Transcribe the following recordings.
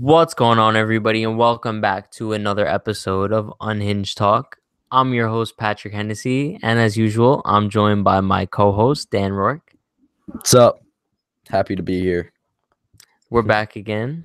What's going on, everybody, and welcome back to another episode of Unhinged Talk. I'm your host, Patrick Hennessy, and as usual, I'm joined by my co host, Dan Rourke. What's up? Happy to be here. We're back again.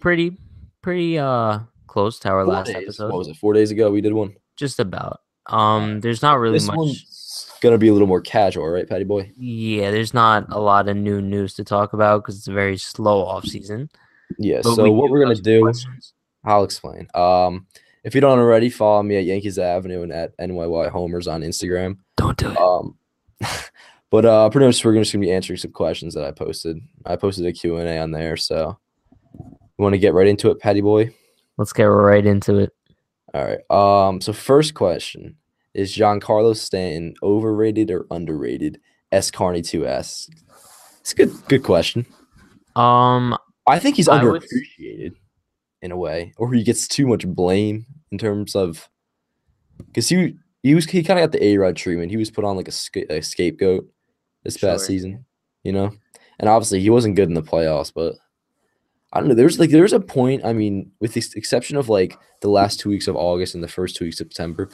Pretty, pretty uh close to our Four last days. episode. What was it? Four days ago we did one. Just about. Um, there's not really this much. one's gonna be a little more casual, right, Patty boy? Yeah, there's not a lot of new news to talk about because it's a very slow off season. Yeah. But so we what we're gonna do, questions. I'll explain. Um, if you don't already, follow me at Yankees Avenue and at NYY Homers on Instagram. Don't do it. Um, but uh, pretty much we're just gonna be answering some questions that I posted. I posted a Q and A on there, so you want to get right into it, Patty boy? Let's get right into it. All right. Um. So first question is Giancarlo Stanton overrated or underrated? S Carney two S. It's a good. Good question. Um, I think he's I would underappreciated in a way, or he gets too much blame in terms of because he he was he kind of got the A Rod treatment. He was put on like a, a scapegoat this past Sure. season, you know, and obviously he wasn't good in the playoffs, but. I don't know. There's like there's a point. I mean, with the exception of like the last two weeks of August and the first two weeks of September,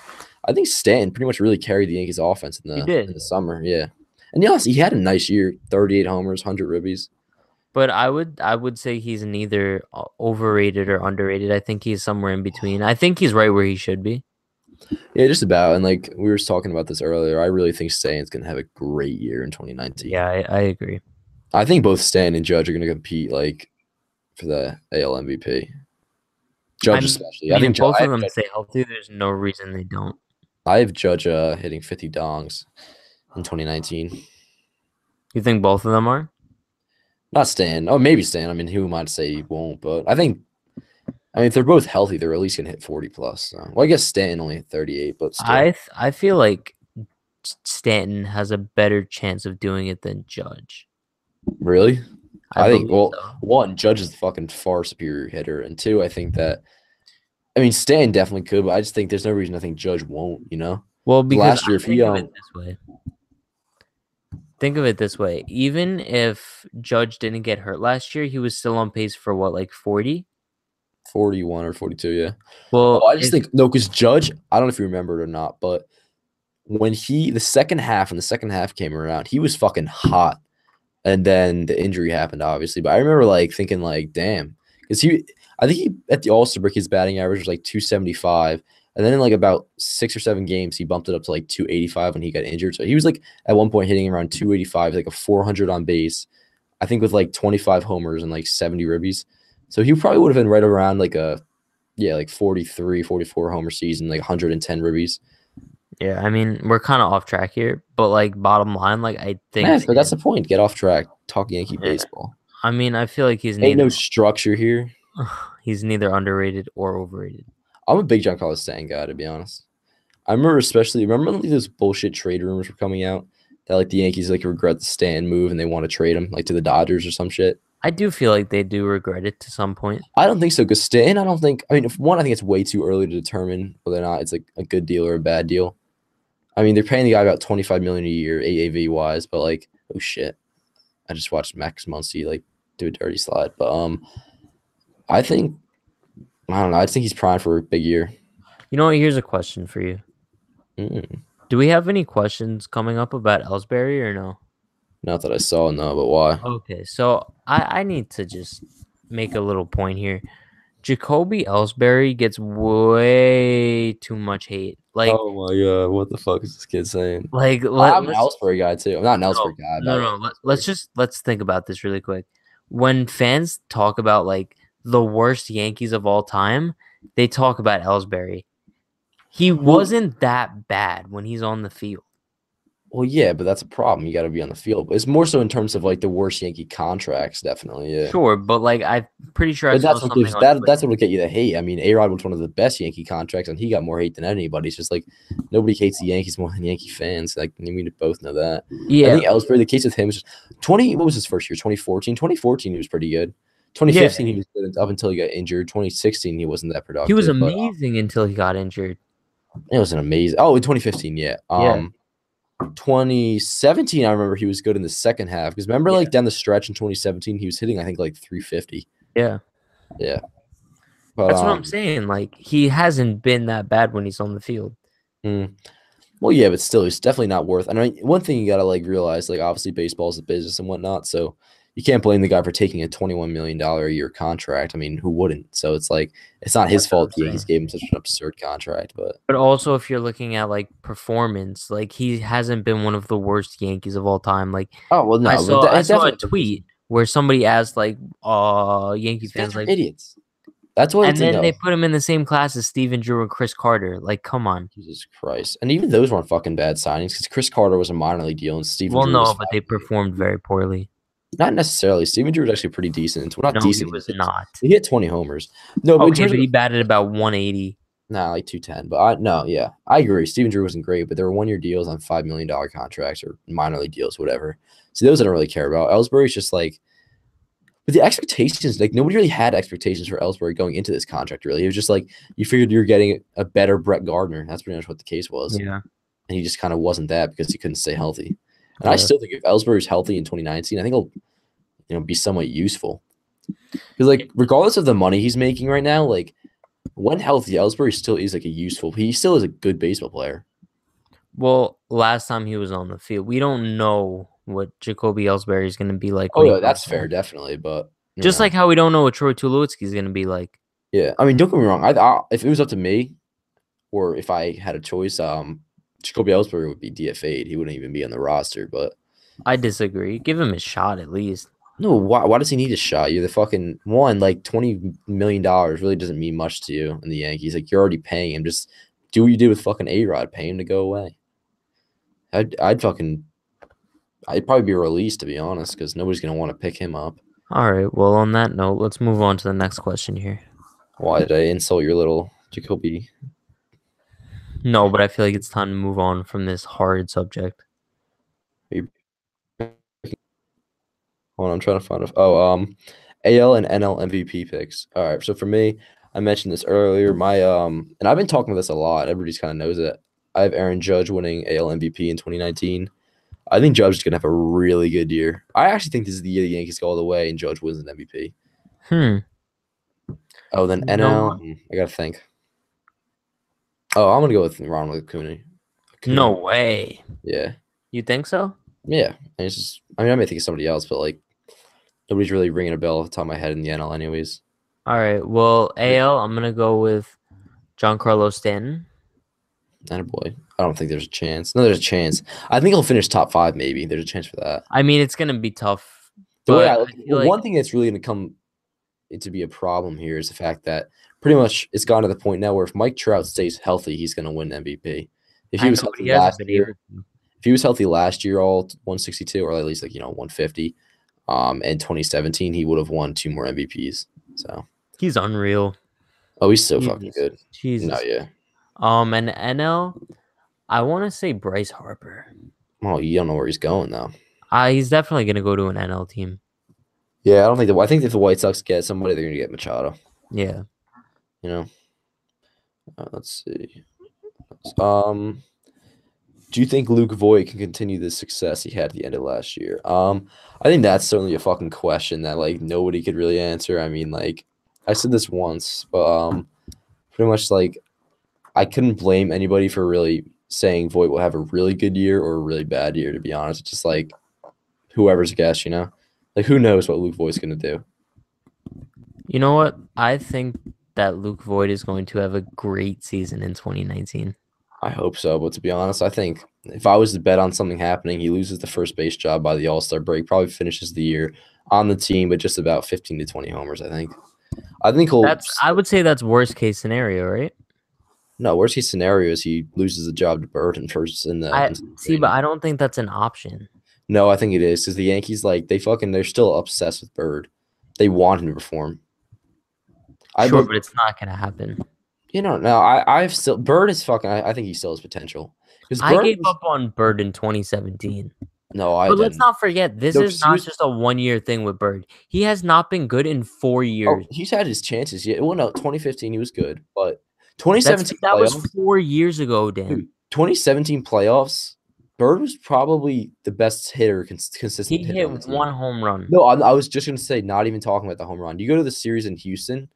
I think Stanton pretty much really carried the Yankees offense in the in the summer. Yeah, and yes, he had a nice year. 38 homers, 100 ribbies. But I would I would say he's neither overrated or underrated. I think he's somewhere in between. I think he's right where he should be. Yeah, just about. And like we were talking about this earlier, I really think Stanton's gonna have a great year in 2019. Yeah, I, I agree. I think both Stan and Judge are gonna compete like for the AL MVP. Judge I'm- especially. I I, think both of them stay healthy. There's no reason they don't. I have Judge uh, hitting 50 dongs in 2019. You think both of them are? Not Stan. Oh, maybe Stan. I mean, who am I to say he won't? But I think, I mean, if they're both healthy, they're at least gonna hit 40 plus. So. Well, I guess Stan only hit 38, but still. I th- I feel like Stanton has a better chance of doing it than Judge. really. I, think. Well, so. one, Judge is the fucking far superior hitter, and two, I think that. I mean, Stan definitely could, but I just think there's no reason I think Judge won't. You know. Well, because last year, I if he, um, this way. Think of it this way: even if Judge didn't get hurt last year, he was still on pace for what, like forty? 41 or 42, yeah. Well, Oh, I just if- think no, because Judge, I don't know if you remember it or not, but when he the second half and the second half came around, he was fucking hot, and then the injury happened, obviously. But I remember like thinking like, damn, because he, I think he at the All Star break his batting average was like two seventy five, and then in like about six or seven games he bumped it up to like two eighty five when he got injured. So he was like at one point hitting around two eighty five, like a four hundred on base, I think with like twenty five homers and like seventy ribbies. So he probably would have been right around like a yeah, like 43, 44 homer season, like 110 ribbies. yeah, I mean, we're kind of off track here, but like bottom line, like I think, Yeah, but that's the point. Get off track. Talk Yankee Yeah. baseball. I mean, I feel like he's Ain't neither no structure here. he's neither underrated or overrated. I'm a big Giancarlo Stanton guy, to be honest. I remember especially remember like those bullshit trade rumors were coming out that like the Yankees like regret the Stanton move and they want to trade him like to the Dodgers or some shit. I do feel like they do regret it to some point. I don't think so because Stanton, I don't think. I mean, if one, I think it's way too early to determine whether or not it's like a good deal or a bad deal. I mean, they're paying the guy about 25 million a year AAV wise, but like, oh shit, I just watched Max Muncy like do a dirty slide. But um, I think I don't know. I just think he's primed for a big year. You know what? Here's a question for you. Mm, Do we have any questions coming up about Ellsbury or no? not that I saw, no, but why? Okay, so I, I need to just make a little point here. Jacoby Ellsbury gets way too much hate. Like, oh my god, what the fuck is this kid saying? like let, I'm an Ellsbury guy too. I'm not an Ellsbury guy. no, but- no. Let, let's just let's think about this really quick. When fans talk about like the worst Yankees of all time, they talk about Ellsbury. He wasn't that bad when he's on the field. Well, yeah, but that's a problem. You got to be on the field. But it's more so in terms of like the worst Yankee contracts, definitely. Yeah. Sure, but like I'm pretty sure But that's what gives, that, that's what will get you the hate. I mean, A Rod was one of the best Yankee contracts, and he got more hate than anybody. It's just like nobody hates the Yankees more than Yankee fans. Like we need to both know that. Yeah. I think Ellsbury, the case with him is just twenty. What was his first year? 2014? 2014, he was pretty good. 2015, he was good up until he got injured. 2016, he wasn't that productive. he was but, uh, amazing until he got injured. It was an amazing. Oh, in 2015, yeah. Yeah. Um, 2017, I remember he was good in the second half because remember, Yeah. like down the stretch in 2017, he was hitting I think like 350. Yeah. Yeah, But, That's what um, I'm saying. Like he hasn't been that bad when he's on the field. Mm. Well, yeah, but still, he's definitely not worth. And I mean, one thing you gotta like realize, like obviously, baseball is a business and whatnot, so you can't blame the guy for taking a twenty-one million dollar a year contract. I mean, who wouldn't? So it's like it's not his fault. The Yankees gave him such an absurd contract, but But also, if you're looking at like performance, like he hasn't been one of the worst Yankees of all time. Like oh well, no, I saw, I saw a tweet where somebody asked like, "Uh, Yankees fans like," idiots. That's what. and then know. they put him in the same class as Stephen Drew and Chris Carter. Like, come on. Jesus Christ, and even those weren't fucking bad signings because Chris Carter was a minor league deal and Stephen. well, Drew no, but they performed very poorly. Not necessarily. Stephen Drew was actually pretty decent. Well, not No, decent. he was not. He hit twenty homers. No, but Okay, but he batted about 180. Nah, like two ten. But I no, yeah, I agree. Stephen Drew wasn't great, but there were one year deals on five million dollar contracts or minor league deals, whatever. So those I don't really care about. Ellsbury's just like, but the expectations, like nobody really had expectations for Ellsbury going into this contract. Really, it was just like you figured you're getting a better Brett Gardner. That's pretty much what the case was, Yeah. and he just kind of wasn't that because he couldn't stay healthy. And I still think if Ellsbury's healthy in 2019, I think he'll, you know, be somewhat useful. Because like regardless of the money he's making right now, like when healthy, Ellsbury still is like a useful. He still is a good baseball player. Well, last time he was on the field, we don't know what Jacoby Ellsbury is going to be like. Oh yeah, that's fair, definitely. But Just know, like how we don't know what Troy Tulowitzki is going to be like. yeah, I mean, don't get me wrong. I, I if it was up to me, or if I had a choice, um, Jacoby Ellsbury would be DFA'd. He wouldn't even be on the roster. But I disagree. Give him a shot at least. no, why? Why does he need a shot? You're the fucking one. Like twenty million dollars really doesn't mean much to you in the Yankees. Like you're already paying him. Just do what you did with fucking A Rod. Pay him to go away. I'd I'd fucking. I'd probably be released to be honest, because nobody's gonna want to pick him up. All right. Well, on that note, let's move on to the next question here. Why did I insult your little Jacoby? No, but I feel like it's time to move on from this horrid subject. Hold on, I'm trying to find a oh um AL and NL MVP picks. All right, so for me, I mentioned this earlier. My um and I've been talking about this a lot. Everybody's kind of knows it. I have Aaron Judge winning AL MVP in 2019. I think Judge is gonna have a really good year. I actually think this is the year the Yankees go all the way and Judge wins an MVP. Hmm. Oh, then NL. what? hmm, I gotta think. Oh, I'm gonna go with Ronald Acuna. Acuna. No way. Yeah. You think so? Yeah, and it's just. I mean, I may think of somebody else, but like, nobody's really ringing a bell off the top of my head in the NL, anyways. All right. Well, AL, I'm gonna go with Giancarlo Stanton. And boy, I don't think there's a chance. No, there's a chance. I think he'll finish top five. Maybe there's a chance for that. I mean, it's gonna be tough. The way I, I feel like- one thing that's really going to come to be a problem here is the fact that pretty much it's gotten to the point now where if Mike Trout stays healthy, he's going to win MVP. If he I was know, healthy he last year, if he was healthy last year, all 162 or at least like you know 150, um, in 2017, he would have won two more MVPs. So, He's unreal. oh, he's so fucking good. Jesus. No, yeah. Um, and NL, I want to say Bryce Harper. Oh, you don't know where he's going though. Uh, he's definitely gonna go to an NL team. Yeah, I don't think the I think if the White Sox get somebody, they're gonna get Machado. Yeah. You know. Uh, let's see. Um, do you think Luke Voit can continue the success he had at the end of last year? Um, I think that's certainly a fucking question that like nobody could really answer. I mean, like I said this once, but um, pretty much like I couldn't blame anybody for really saying Voit will have a really good year or a really bad year. To be honest, it's just like whoever's guess, you know, like who knows what Luke Voit's gonna do. You know what? I think that Luke Voit is going to have a great season in 2019. I hope so, but to be honest, I think if I was to bet on something happening, he loses the first base job by the All Star break, probably finishes the year on the team, but just about fifteen to twenty homers. I think. I think he'll. That's I would say that's worst case scenario, right? no worst case scenario is he loses the job to Burton first in the. I in see, but I don't think that's an option. no, I think it is because the Yankees like they fucking they're still obsessed with Bird. They want him to perform. I sure, be- but it's not gonna happen. you know no I I've still Bird is fucking I, I think he still has potential because I gave up on Bird in 2017. no I But let's didn't. forget, this No, is not was- just a one year thing with Bird. He has not been good in four oh, years. he's had his chances. Yeah, well, no, 2015 he was good, but That's, 2017 that was four years ago, Dan. Dude, 2017 playoffs, Bird was probably the best hitter, cons- consistent. He hit on one home run. No, I, I was just gonna say, not even talking about the home run. You go to the series in Houston,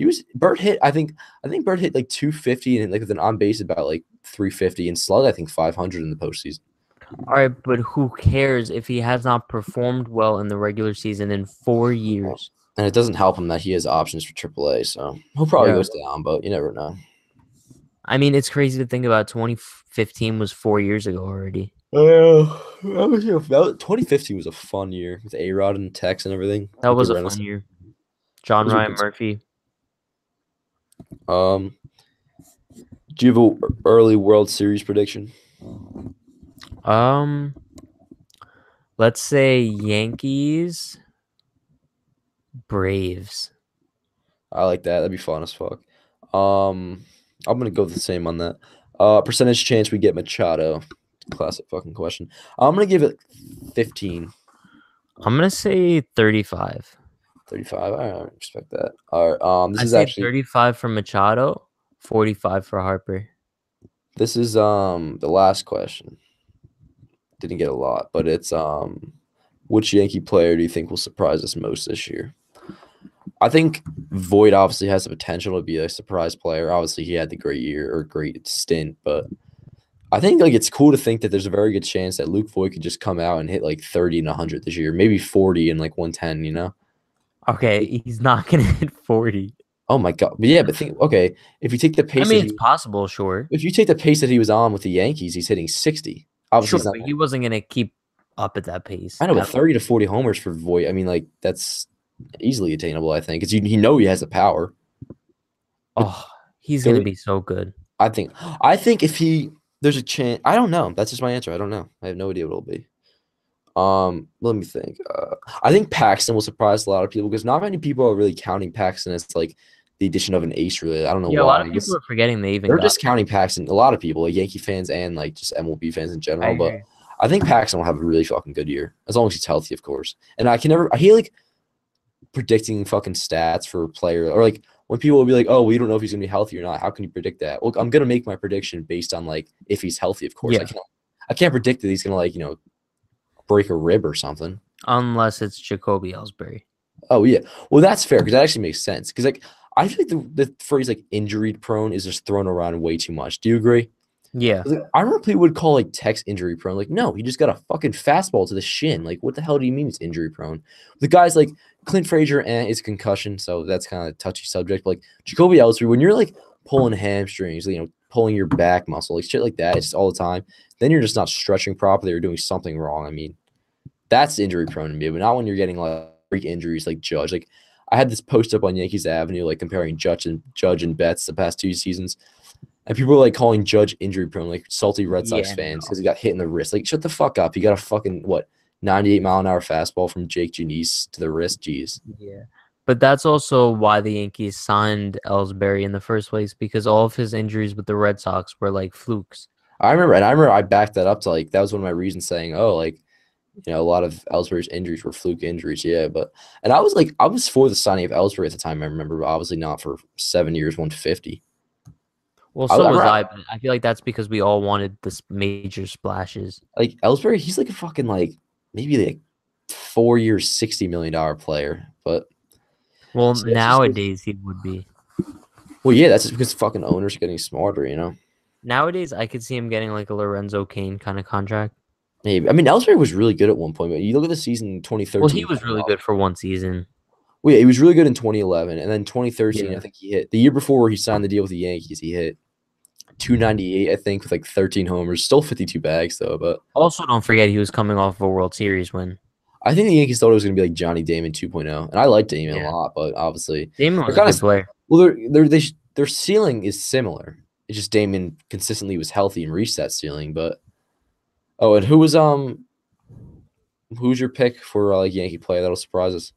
He was Bird hit. I think I think Bird hit like 250 and like with an on base about like 350 and slug I think 500 in the postseason. All right, but who cares if he has not performed well in the regular season in four years? And it doesn't help him that he has options for AAA, so he'll probably Yeah. goes down, but you never know. I mean, it's crazy to think about 2015 was four years ago already. Oh, that was, was- 2015 was a fun year with A Rod and Tex and everything. That was a fun year. John Ryan Murphy. Um, do you have a early World Series prediction? Um, let's say Yankees, Braves. I like that. That'd be fun as fuck. Um, I'm gonna go the same on that. Uh, percentage chance we get Machado. Classic fucking question. I'm gonna give it 15, I'm gonna say 35. 35. All right, I respect that. All right. Um, this I is actually 35 for Machado, 45 for Harper. this is um the last question. Didn't get a lot, but it's um, which Yankee player do you think will surprise us most this year? I think Voit obviously has the potential to be a surprise player. Obviously, he had the great year or great stint, but I think like it's cool to think that there's a very good chance that Luke Voit could just come out and hit like 30 and 100 this year, maybe 40 and like 110. You know? Okay, he's not gonna hit 40. Oh my god! But yeah, but think okay, if you take the pace, I mean, it's he, possible, sure. if you take the pace that he was on with the Yankees, he's hitting 60. Obviously, Sure, but he wasn't gonna keep up at that pace. I know, but 30 to 40 homers for Voit, I mean, like, that's easily attainable, I think. Because you, you know he has the power. Oh, he's So gonna be so good. I think I think if he there's a chance I don't know. That's just my answer. I don't know. I have no idea what it'll be. Um, let me think. Uh, I think Paxton will surprise a lot of people because not many people are really counting Paxton as like the addition of an ace. Really, I don't know why. Yeah, a lot of people are forgetting they even they're just counting Paxton. A lot of people, like Yankee fans and like just MLB fans in I general. But agree. I think Paxton will have a really fucking good year as long as he's healthy, of course. And I can never, I hate like predicting fucking stats for a player or like when people will be like, oh, we don't know if he's gonna be healthy or not. How can you predict that? Well, I'm gonna make my prediction based on like if he's healthy, of course. I Yeah. can't, I can't predict that he's gonna like you know break a rib or something. unless it's Jacoby Ellsbury. Oh yeah, well that's fair because that actually makes sense. Because like I feel like the, the phrase like injury prone is just thrown around way too much. Do you agree? Yeah, like, I remember people would call like Tex injury prone. Like, no, he just got a fucking fastball to the shin. Like, what the hell do you mean he's injury prone? The guy's like Clint Frazier and it's concussion, so that's kind of a touchy subject. But, like Jacoby Ellsbury, when you're like pulling hamstrings, you know, pulling your back muscle, like shit like that, it's just all the time. Then you're just not stretching properly or doing something wrong. I mean, that's injury prone to me, but not when you're getting like freak injuries like Judge. Like I had this post up on Yankees Avenue, like comparing Judge and Judge and Betts the past two seasons. And people were like calling Judge injury prone, like salty Red Sox Yeah, fans, no. because he got hit in the wrist. Like, shut the fuck up. He got a fucking what, 98 mile an hour fastball from Jakob Junis to the wrist. Jeez. yeah. But that's also why the Yankees signed Ellsbury in the first place because all of his injuries with the Red Sox were like flukes. I remember, and I remember I backed that up to like that was one of my reasons saying, oh, like you know, a lot of Ellsbury's injuries were fluke injuries. Yeah, but and I was like, I was for the signing of Ellsbury at the time. I remember, but obviously not for seven years, 150. Well, so I was I, but I feel like that's because we all wanted this major splashes. Like Ellsbury, he's like a fucking like maybe like four years, sixty million dollar player. But Well, So it's just nowadays he would be. well, yeah, that's just because fucking owners are getting smarter, you know. Nowadays, I could see him getting like a Lorenzo Cain kind of contract. Maybe I mean Ellsbury was really good at one point, but you look at the season 2013. Well, he was really uh, good for one season. Well, yeah, he was really good in 2011, and then 2013, Yeah. I think he hit the year before he signed the deal with the Yankees. He hit 298, I think, with like 13 homers, still 52 bags though. But Also, don't forget he was coming off of a World Series win. I think the Yankees thought it was going to be like Johnny Damon 2.0, and I like Damon Yeah. a lot, but obviously, Damon was a good player. well, their their they, sh- their ceiling is similar. It's just Damon consistently was healthy and reached that ceiling. But oh, and who was um, who's your pick for uh, like Yankee player that'll surprise us?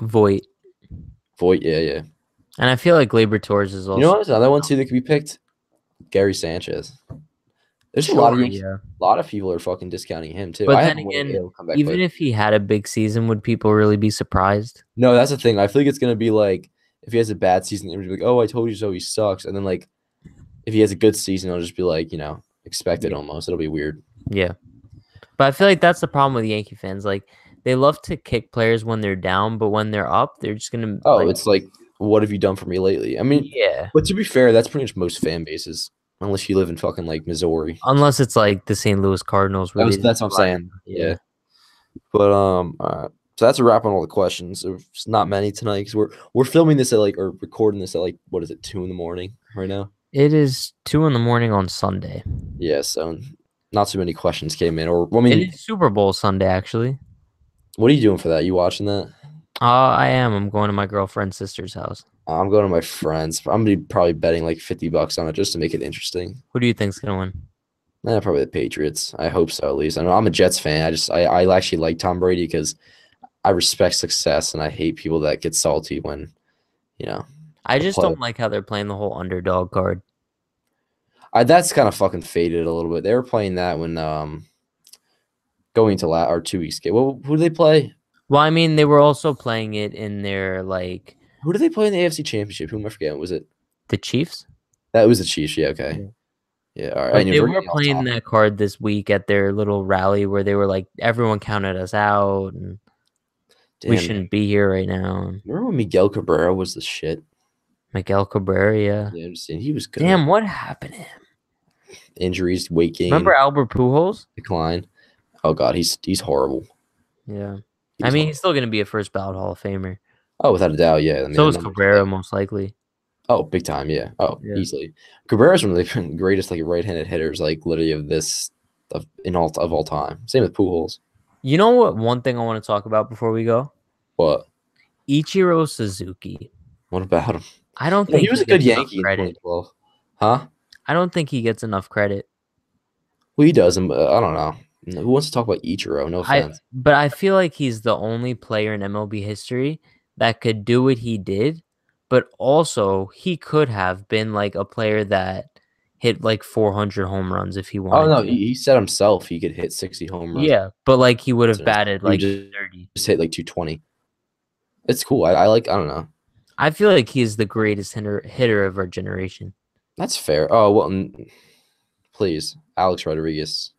Voit. Voit, yeah, yeah. And I feel like Gleyber Torres is also. You know what? Another one too that could be picked. Gary Sanchez. There's a lot of yeah. a lot of people are fucking discounting him too. But I then have no way again, come back Even quick. if he had a big season, would people really be surprised? no, that's the thing. I feel like it's gonna be like if he has a bad season, it'll be like, oh, I told you so. He sucks. And then like if he has a good season, it'll just be like you know expected Yeah. almost. It'll be weird. Yeah. But I feel like that's the problem with Yankee fans. Like they love to kick players when they're down, but when they're up, they're just gonna. Oh, like, it's like what have you done for me lately? I mean, Yeah. but to be fair, that's pretty much most fan bases, unless you live in fucking like Missouri. Unless it's like the St. Louis Cardinals. That was, that's what I'm saying. Yeah. But um, all right. So that's a wrap on all the questions. There's not many tonight because we're we're filming this at like or recording this at like what is it two in the morning right now? It is two in the morning on Sunday. Yeah. So not too many questions came in. Or I mean, It is Super Bowl Sunday, actually. what are you doing for that? You watching that? Uh, I am. I'm going to my girlfriend's sister's house. I'm going to my friends. I'm gonna be probably betting like fifty bucks on it just to make it interesting. Who do you think's gonna win? Eh, probably the Patriots. I hope so at least. I know I'm a Jets fan. I just I, I actually like Tom Brady because I respect success and I hate people that get salty when, you know, I just play. don't like how they're playing the whole underdog card. I that's kind of fucking faded a little bit. They were playing that when um going to la or two weeks ago. Well, who do they play? Well, I mean, they were also playing it in their like Who did they play in the AFC Championship? Who am I forgetting? Was it the Chiefs. that was the Chiefs? Yeah, okay. Yeah, all right. But they we're playing that card this week at their little rally where they were like, everyone counted us out and we shouldn't be here right now. Remember when Miguel Cabrera was the shit? Miguel Cabrera, yeah. Yeah, he was good. Damn, what happened to him? Injuries, weight gain, Remember Albert Pujols? decline. Oh god, he's he's horrible. Yeah. He's I mean, horrible. he's still going to be a first ballot Hall of Famer. oh, without a doubt, yeah. I mean, so is Cabrera, most likely. Oh, big time, yeah. Oh, Yeah. easily. Cabrera's one of the greatest like right-handed hitters, like literally of this of in all of all time. Same with Pujols. You know what? One thing I want to talk about before we go What? Ichiro Suzuki. What about him? I don't Yeah, think he was a good Yankee Credit. 2012. Huh? I don't think he gets enough credit. Well, he doesn't, but uh, I don't know. Who wants to talk about Ichiro? No I, offense. but I feel like he's the only player in MLB history that could do what he did, but also he could have been like a player that hit like 400 home runs if he oh, wanted. oh no, to. he, said himself he could hit 60 home runs. yeah, but like he would have batted like just- 30. just hit like 220. It's cool. I, I like. I don't know. I feel like he is the greatest hitter hitter of our generation. That's fair. Oh well, please, Alex Rodriguez.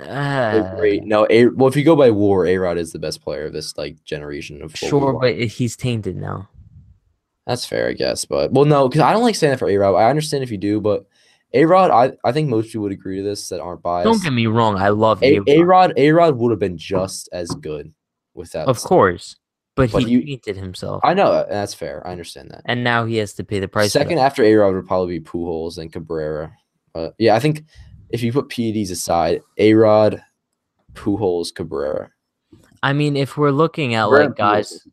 Ah, great. No, a, well, if you go by WAR, A Rod is the best player of this like generation of. sure, but he's tainted now. That's fair, I guess. But well, no, because I don't like saying that for A Rod. I understand if you do, but A Rod, I, I think most people would agree to this that aren't biased. Don't get me wrong. I love A A-Rod, Rod, A Rod would have been just as good without. of course, but, But he you- tainted himself, I know and that's fair. I understand that. and now he has to pay the price. Second after A Rod would probably be Pujols and Cabrera. But yeah, I think if you put PEDs aside, A Rod, Pujols, Cabrera. I mean, if we're looking at Cabrera like guys,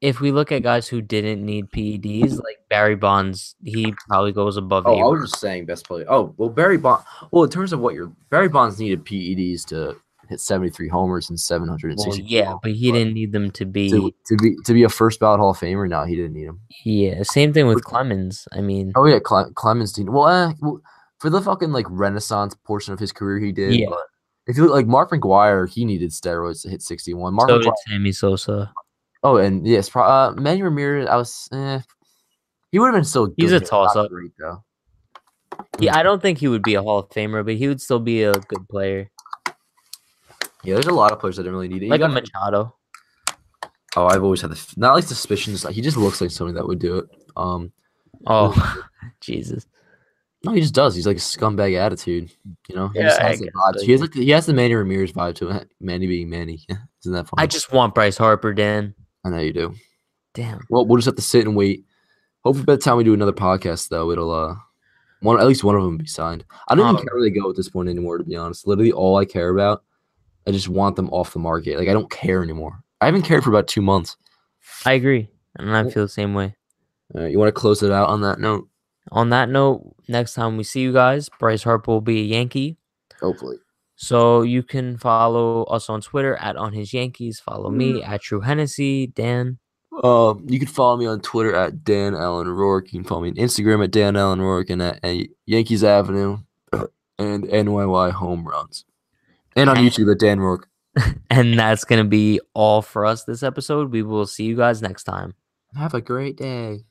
if we look at guys who didn't need PEDs, like Barry Bonds, he probably goes above. Oh, I A-Rod. was just saying best player. Oh, well, Barry Bonds. Well, in terms of what your Barry Bonds needed PEDs to hit 73 homers and 760. Well, yeah, but he didn't need them to be. to, to be to be a first ballot Hall of Famer. No, he didn't need them. Yeah, same thing with Clemens. I mean, Oh yeah, Cle- Clemens didn't. Well, eh, well, for the fucking like Renaissance portion of his career, he did. Yeah. But if you look like Mark McGwire, he needed steroids to hit 61. Mark so McGwire, did Sammy Sosa. oh, and yes, pro- uh, Manny Ramirez. I was. Eh, he would have been so. He's a toss-up. Great though. He, I don't think he would be a Hall of Famer, but he would still be a good player, Yeah, there's a lot of players that didn't really need it. You like a got- Machado. oh, I've always had the not like suspicions. Like he just looks like somebody that would do it. Um, Oh, Jesus. no, he just does. He's like a scumbag attitude. You know, he Yeah, has the vibes. He has like he has the Manny Ramirez vibe to him. Manny being Manny. Isn't that funny? I just want Bryce Harper, Dan. I know you do. Damn. Well, we'll just have to sit and wait. Hopefully, by the time we do another podcast, though, it'll uh, one at least one of them be signed. I don't Oh. even care where they go at this point anymore. To be honest, literally all I care about, I just want them off the market. Like I don't care anymore. I haven't cared for about two months. I agree, and I feel the same way. You want to close it out on that note? On that note, next time we see you guys, Bryce Harper will be a Yankee. Hopefully. So you can follow us on Twitter at on his Yankees. Follow me at True Hennessy. Dan. Um, you can follow me on Twitter at Dan Allen Rourke. You can follow me on Instagram at Dan Allen Rourke and at, at Yankees Avenue and NYY Home Runs, and on And- YouTube at Dan Rourke. And that's gonna be all for us this episode. We will see you guys next time. Have a great day.